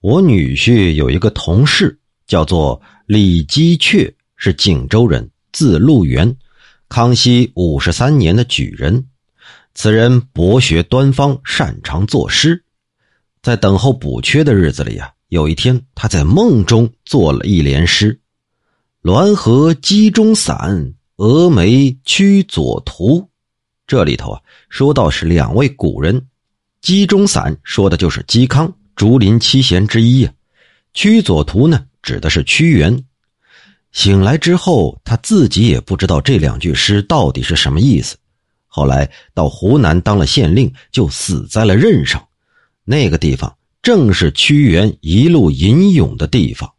我女婿有一个同事，叫做李基阙，是锦州人，字陆元，康熙五十三年的举人。此人博学端方，擅长作诗。在等候补缺的日子里啊，有一天他在梦中做了一联诗：“滦河鸡中散，峨眉屈左图。”这里头啊，说到是两位古人，鸡中散说的就是嵇康，竹林七贤之一啊。屈左图呢，指的是屈原。醒来之后，他自己也不知道这两句诗到底是什么意思。后来到湖南当了县令，就死在了任上。那个地方正是屈原一路吟咏的地方。